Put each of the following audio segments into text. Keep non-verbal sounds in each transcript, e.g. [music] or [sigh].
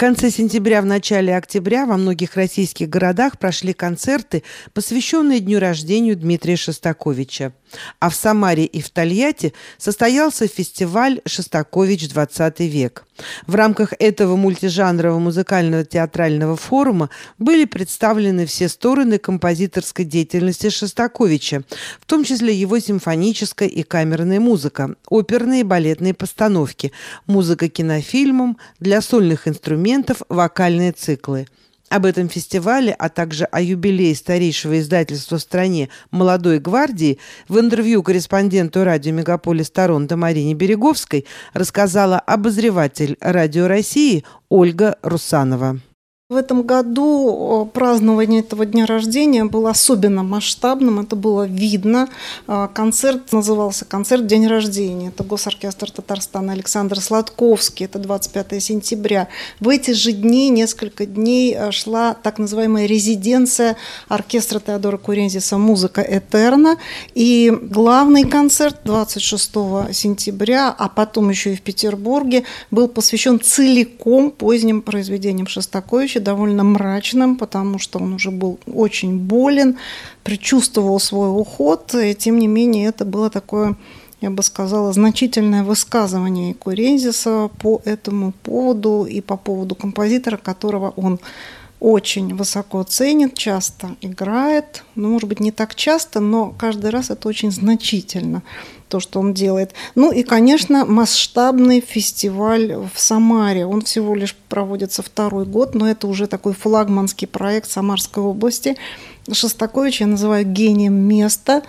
конце сентября, в начале октября во многих российских городах прошли концерты, посвященные дню рождения Дмитрия Шостаковича. А в Самаре и в Тольятти состоялся фестиваль «Шостакович. 20 век». В рамках этого мультижанрового музыкального театрального форума были представлены все стороны композиторской деятельности Шостаковича, в том числе его симфоническая и камерная музыка, оперные и балетные постановки, музыка кинофильмам, для сольных инструментов вокальные циклы – об этом фестивале, а также о юбилее старейшего издательства в стране «Молодой гвардии» в интервью корреспонденту радио «Мегаполис Торонто» Марине Береговской рассказала обозреватель «Радио России» Ольга Русанова. В этом году празднование этого дня рождения было особенно масштабным, это было видно. А, концерт назывался «Концерт День рождения». Это Госоркестр Татарстана Александр Сладковский, это 25 сентября. В эти же дни, несколько дней, а, шла так называемая резиденция оркестра Теодора Курензиса «Музыка Этерна». И главный концерт 26 сентября, а потом еще и в Петербурге, был посвящен целиком поздним произведениям Шостаковича довольно мрачным, потому что он уже был очень болен, предчувствовал свой уход, и тем не менее это было такое я бы сказала, значительное высказывание Курензиса по этому поводу и по поводу композитора, которого он очень высоко ценит, часто играет, ну, может быть, не так часто, но каждый раз это очень значительно то, что он делает. Ну и, конечно, масштабный фестиваль в Самаре. Он всего лишь проводится второй год, но это уже такой флагманский проект Самарской области – Шостакович я называю гением места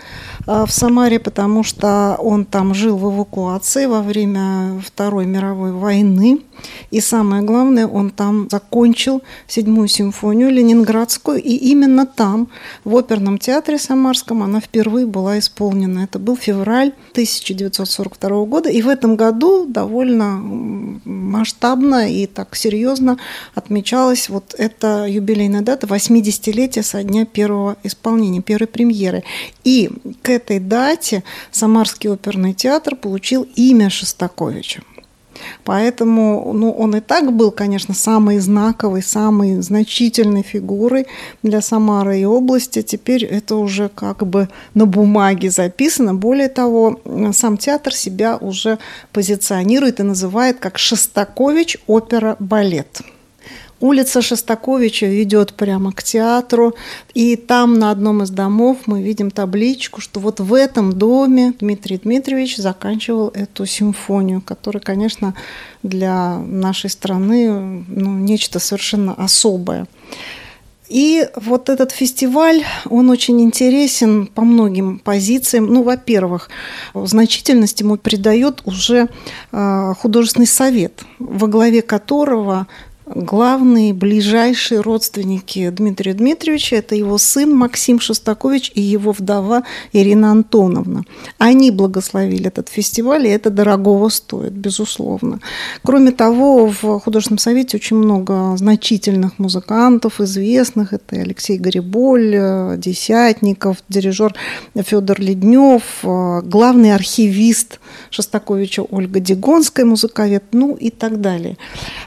а, в Самаре, потому что он там жил в эвакуации во время Второй мировой войны. И самое главное, он там закончил седьмую симфонию ленинградскую, и именно там, в оперном театре Самарском, она впервые была исполнена. Это был февраль 1942 года, и в этом году довольно масштабно и так серьезно отмечалась вот эта юбилейная дата 80-летия со дня первого первого исполнения, первой премьеры. И к этой дате Самарский оперный театр получил имя Шостаковича. Поэтому ну, он и так был, конечно, самой знаковой, самой значительной фигурой для Самары и области. Теперь это уже как бы на бумаге записано. Более того, сам театр себя уже позиционирует и называет как Шостакович опера-балет. Улица Шостаковича ведет прямо к театру, и там на одном из домов мы видим табличку, что вот в этом доме Дмитрий Дмитриевич заканчивал эту симфонию, которая, конечно, для нашей страны ну, нечто совершенно особое. И вот этот фестиваль, он очень интересен по многим позициям. Ну, во-первых, значительность ему придает уже а, художественный совет, во главе которого главные, ближайшие родственники Дмитрия Дмитриевича – это его сын Максим Шостакович и его вдова Ирина Антоновна. Они благословили этот фестиваль, и это дорогого стоит, безусловно. Кроме того, в художественном совете очень много значительных музыкантов, известных. Это Алексей Гориболь, Десятников, дирижер Федор Леднев, главный архивист Шостаковича Ольга Дегонская, музыковед, ну и так далее.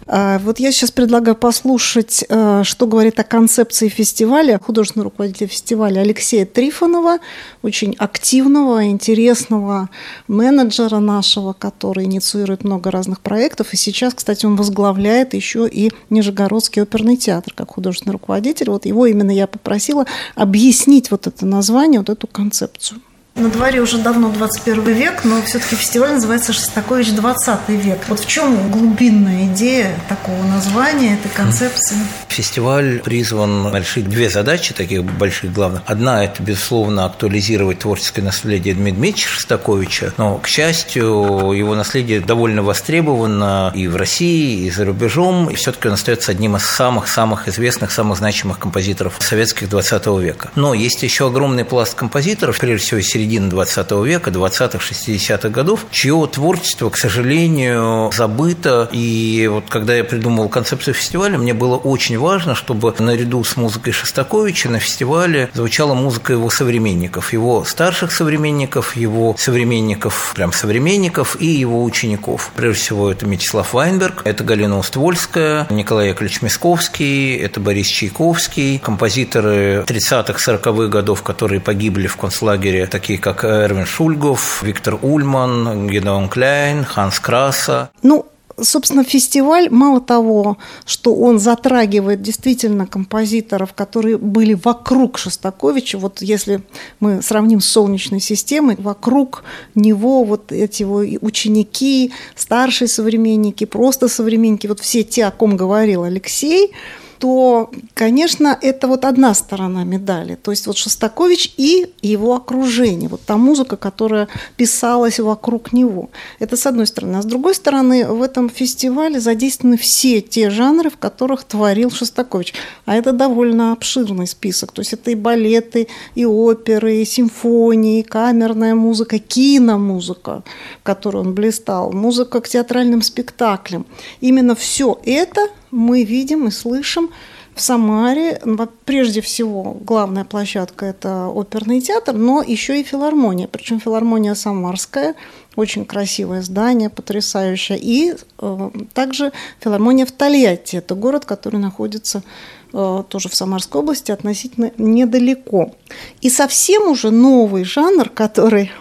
А вот я сейчас предлагаю послушать, э, что говорит о концепции фестиваля художественный руководитель фестиваля Алексея Трифонова, очень активного, интересного менеджера нашего, который инициирует много разных проектов. И сейчас, кстати, он возглавляет еще и Нижегородский оперный театр как художественный руководитель. Вот его именно я попросила объяснить вот это название, вот эту концепцию. На дворе уже давно 21 век, но все-таки фестиваль называется Шостакович 20 век. Вот в чем глубинная идея такого названия, этой концепции? Фестиваль призван решить две задачи таких больших главных. Одна – это, безусловно, актуализировать творческое наследие Дмитрия Дмитриевича Шостаковича, но, к счастью, его наследие довольно востребовано и в России, и за рубежом, и все-таки он остается одним из самых-самых известных, самых значимых композиторов советских 20 века. Но есть еще огромный пласт композиторов, прежде всего, из середины 20 века, 20-х, 60-х годов, чье творчество, к сожалению, забыто. И вот когда я придумал концепцию фестиваля, мне было очень важно, чтобы наряду с музыкой Шостаковича на фестивале звучала музыка его современников, его старших современников, его современников, прям современников и его учеников. Прежде всего, это Мячеслав Вайнберг, это Галина Уствольская, Николай Яковлевич Мисковский, это Борис Чайковский, композиторы 30-х, 40-х годов, которые погибли в концлагере, такие как Эрвин Шульгов, Виктор Ульман, Гедеон Кляйн, Ханс Краса. Ну, Собственно, фестиваль, мало того, что он затрагивает действительно композиторов, которые были вокруг Шостаковича, вот если мы сравним с Солнечной системой, вокруг него вот эти его ученики, старшие современники, просто современники, вот все те, о ком говорил Алексей – то, конечно, это вот одна сторона медали. То есть вот Шостакович и его окружение, вот та музыка, которая писалась вокруг него. Это с одной стороны. А с другой стороны, в этом фестивале задействованы все те жанры, в которых творил Шостакович. А это довольно обширный список. То есть это и балеты, и оперы, и симфонии, и камерная музыка, киномузыка, которой он блистал, музыка к театральным спектаклям. Именно все это – мы видим и слышим в Самаре, прежде всего, главная площадка – это оперный театр, но еще и филармония. Причем филармония самарская, очень красивое здание, потрясающее. И э, также филармония в Тольятти. Это город, который находится э, тоже в Самарской области, относительно недалеко. И совсем уже новый жанр, который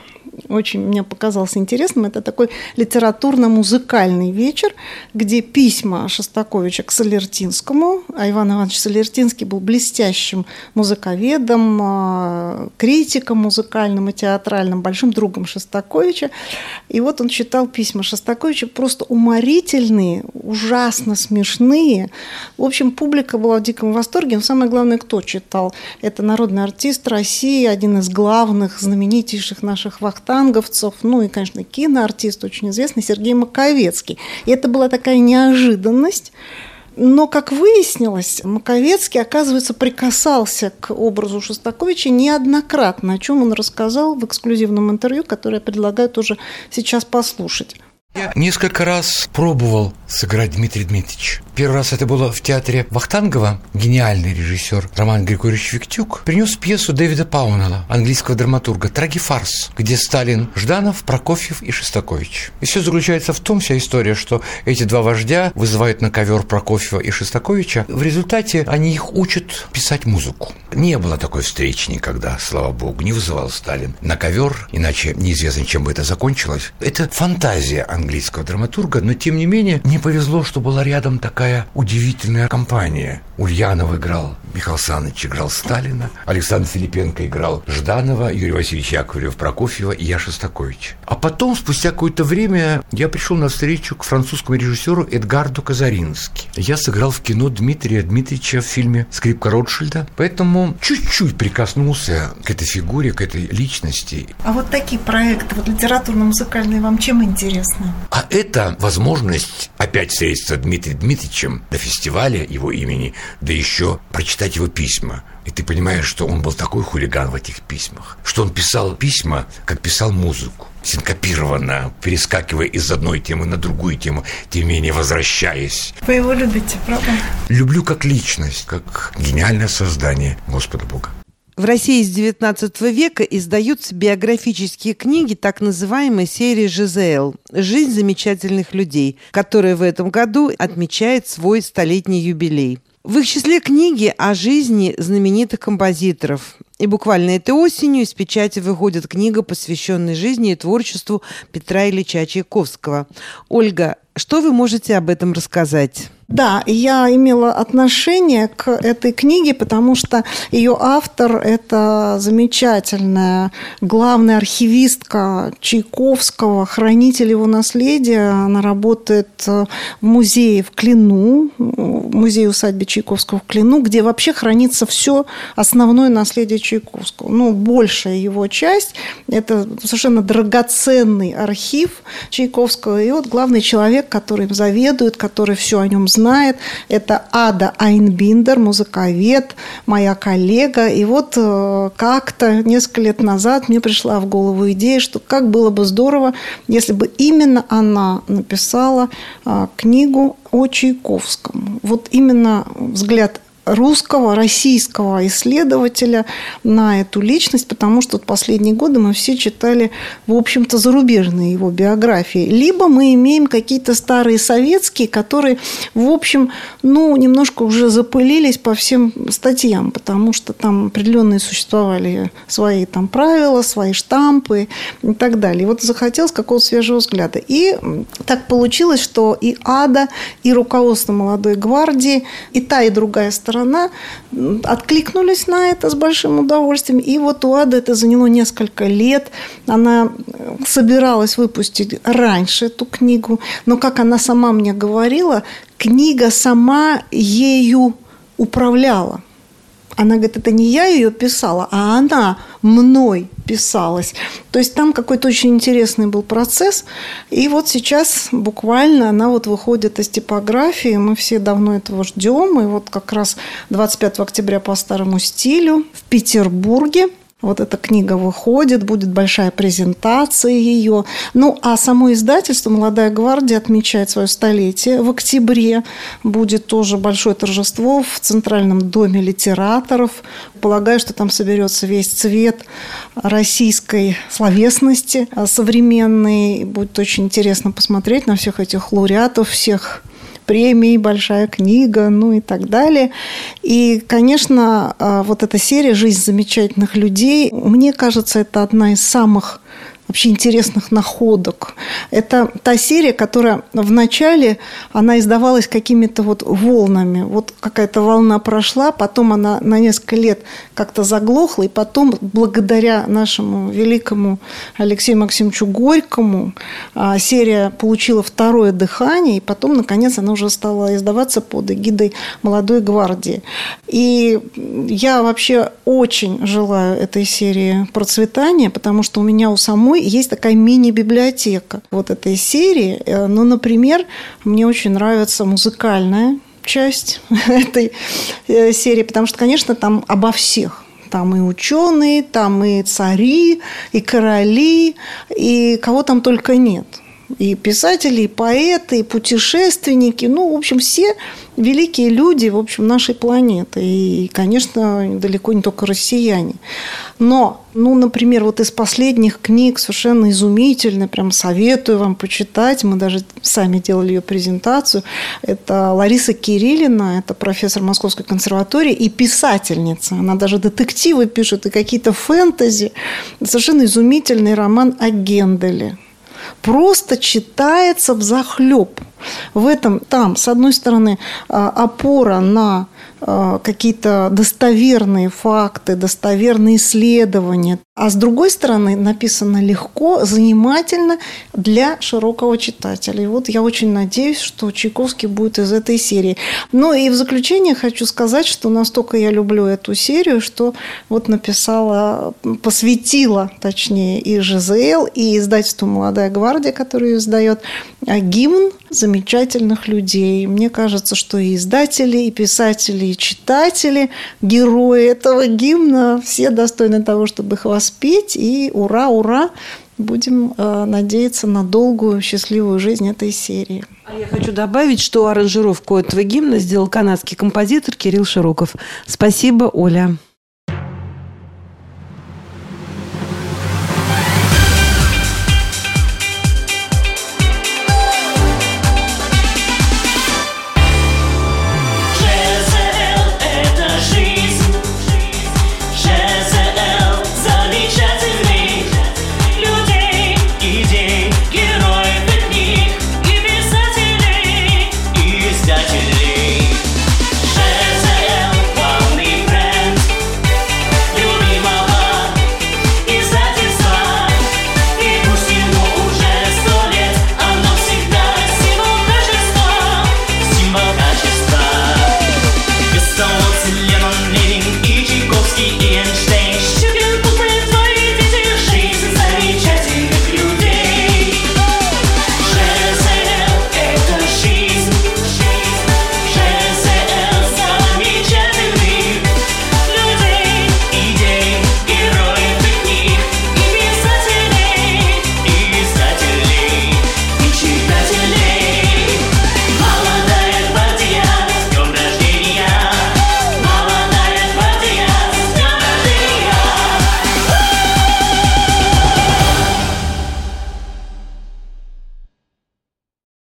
очень мне показался интересным. Это такой литературно-музыкальный вечер, где письма Шостаковича к Солертинскому, а Иван Иванович Солертинский был блестящим музыковедом, а, критиком музыкальным и театральным, большим другом Шостаковича. И вот он читал письма Шостаковича, просто уморительные, ужасно смешные. В общем, публика была в диком восторге. Но самое главное, кто читал? Это народный артист России, один из главных, знаменитейших наших вахтангов вахтанговцев, ну и, конечно, киноартист очень известный Сергей Маковецкий. И это была такая неожиданность. Но, как выяснилось, Маковецкий, оказывается, прикасался к образу Шостаковича неоднократно, о чем он рассказал в эксклюзивном интервью, которое я предлагаю тоже сейчас послушать. Я несколько раз пробовал сыграть Дмитрия Дмитриевича. Первый раз это было в театре Вахтангова. Гениальный режиссер Роман Григорьевич Виктюк принес пьесу Дэвида Паунелла, английского драматурга «Трагифарс», где Сталин, Жданов, Прокофьев и Шестакович. И все заключается в том, вся история, что эти два вождя вызывают на ковер Прокофьева и Шестаковича. В результате они их учат писать музыку. Не было такой встречи никогда, слава богу, не вызывал Сталин на ковер, иначе неизвестно, чем бы это закончилось. Это фантазия английского драматурга, но тем не менее не повезло, что была рядом такая удивительная компания. Ульянов играл, Михаил Саныч играл Сталина, Александр Филипенко играл Жданова, Юрий Васильевич Яковлев Прокофьева и я Шостакович. А потом, спустя какое-то время, я пришел на встречу к французскому режиссеру Эдгарду Казарински. Я сыграл в кино Дмитрия Дмитриевича в фильме «Скрипка Ротшильда», поэтому чуть-чуть прикоснулся к этой фигуре, к этой личности. А вот такие проекты, вот литературно-музыкальные, вам чем интересны? А это возможность опять встретиться с Дмитрием Дмитриевичем на фестивале его имени, да еще прочитать его письма. И ты понимаешь, что он был такой хулиган в этих письмах, что он писал письма, как писал музыку синкопированно, перескакивая из одной темы на другую тему, тем не менее возвращаясь. Вы его любите, правда? Люблю как личность, как гениальное создание Господа Бога. В России с XIX века издаются биографические книги так называемой серии «ЖЗЛ» «Жизнь замечательных людей», которая в этом году отмечает свой столетний юбилей. В их числе книги о жизни знаменитых композиторов. И буквально этой осенью из печати выходит книга, посвященная жизни и творчеству Петра Ильича Чайковского. Ольга, что вы можете об этом рассказать? Да, я имела отношение к этой книге, потому что ее автор – это замечательная главная архивистка Чайковского, хранитель его наследия. Она работает в музее в Клину, музее усадьбы Чайковского в Клину, где вообще хранится все основное наследие Чайковского. Ну, большая его часть – это совершенно драгоценный архив Чайковского. И вот главный человек, который им заведует, который все о нем знает, знает, это Ада Айнбиндер, музыковед, моя коллега. И вот э, как-то несколько лет назад мне пришла в голову идея, что как было бы здорово, если бы именно она написала э, книгу о Чайковском. Вот именно взгляд русского, российского исследователя на эту личность, потому что в последние годы мы все читали, в общем-то, зарубежные его биографии. Либо мы имеем какие-то старые советские, которые, в общем, ну, немножко уже запылились по всем статьям, потому что там определенные существовали свои там правила, свои штампы и так далее. И вот захотелось какого-то свежего взгляда. И так получилось, что и АДА, и руководство молодой гвардии, и та, и другая сторона сторона откликнулись на это с большим удовольствием. И вот у Ады это заняло несколько лет. Она собиралась выпустить раньше эту книгу. Но, как она сама мне говорила, книга сама ею управляла. Она говорит, это не я ее писала, а она мной писалась. То есть там какой-то очень интересный был процесс. И вот сейчас буквально она вот выходит из типографии. Мы все давно этого ждем. И вот как раз 25 октября по старому стилю в Петербурге – вот эта книга выходит, будет большая презентация ее. Ну, а само издательство «Молодая гвардия» отмечает свое столетие в октябре. Будет тоже большое торжество в Центральном доме литераторов. Полагаю, что там соберется весь цвет российской словесности современной. Будет очень интересно посмотреть на всех этих лауреатов, всех премии, большая книга, ну и так далее. И, конечно, а, вот эта серия «Жизнь замечательных людей», мне кажется, это одна из самых вообще интересных находок. Это та серия, которая в начале, она издавалась какими-то вот волнами. Вот какая-то волна прошла, потом она на несколько лет как-то заглохла, и потом, благодаря нашему великому Алексею Максимовичу Горькому, а, серия получила второе дыхание, и потом, наконец, она уже стала издаваться под эгидой «Молодой гвардии». И я вообще очень желаю этой серии процветания, потому что у меня у самой есть такая мини-библиотека вот этой серии. Э, ну, например, мне очень нравится музыкальная часть [laughs] этой э, серии, потому что, конечно, там обо всех. Там и ученые, там и цари, и короли, и кого там только нет. И писатели, и поэты, и путешественники. Ну, в общем, все великие люди, в общем, нашей планеты. И, конечно, далеко не только россияне. Но, ну, например, вот из последних книг совершенно изумительно, прям советую вам почитать. Мы даже сами делали ее презентацию. Это Лариса Кириллина, это профессор Московской консерватории и писательница. Она даже детективы пишет и какие-то фэнтези. Совершенно изумительный роман о Генделе просто читается в захлеб. В этом там, с одной стороны, а, опора на какие-то достоверные факты, достоверные исследования. А с другой стороны, написано легко, занимательно для широкого читателя. И вот я очень надеюсь, что Чайковский будет из этой серии. Ну и в заключение хочу сказать, что настолько я люблю эту серию, что вот написала, посвятила, точнее, и ЖЗЛ, и издательству «Молодая гвардия», которое ее издает, а гимн замечательных людей. Мне кажется, что и издатели, и писатели, и читатели, герои этого гимна, все достойны того, чтобы их воспеть. И ура, ура! Будем э, надеяться на долгую, счастливую жизнь этой серии. А я хочу добавить, что аранжировку этого гимна сделал канадский композитор Кирилл Широков. Спасибо, Оля.